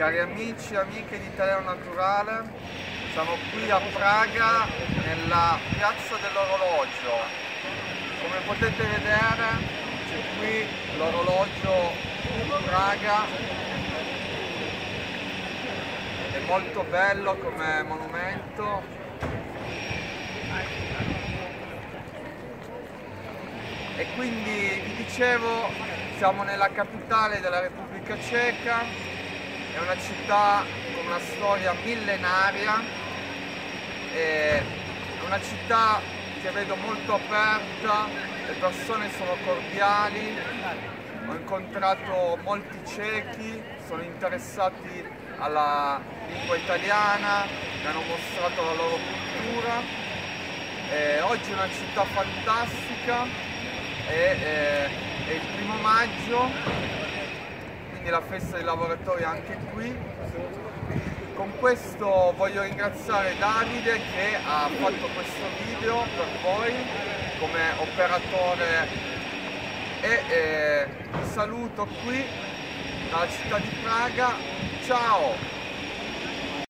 Cari amici e amiche di Italiano Naturale, siamo qui a Praga nella piazza dell'orologio. Come potete vedere c'è qui l'orologio di Praga, è molto bello come monumento. E quindi vi dicevo, siamo nella capitale della Repubblica Ceca, è una città con una storia millenaria, è una città che vedo molto aperta, le persone sono cordiali, ho incontrato molti ciechi, sono interessati alla lingua italiana, mi hanno mostrato la loro cultura. Eh, oggi è una città fantastica, è, è, è il primo maggio quindi la festa dei lavoratori anche qui. Con questo voglio ringraziare Davide che ha fatto questo video per voi come operatore e eh, vi saluto qui dalla città di Praga. Ciao!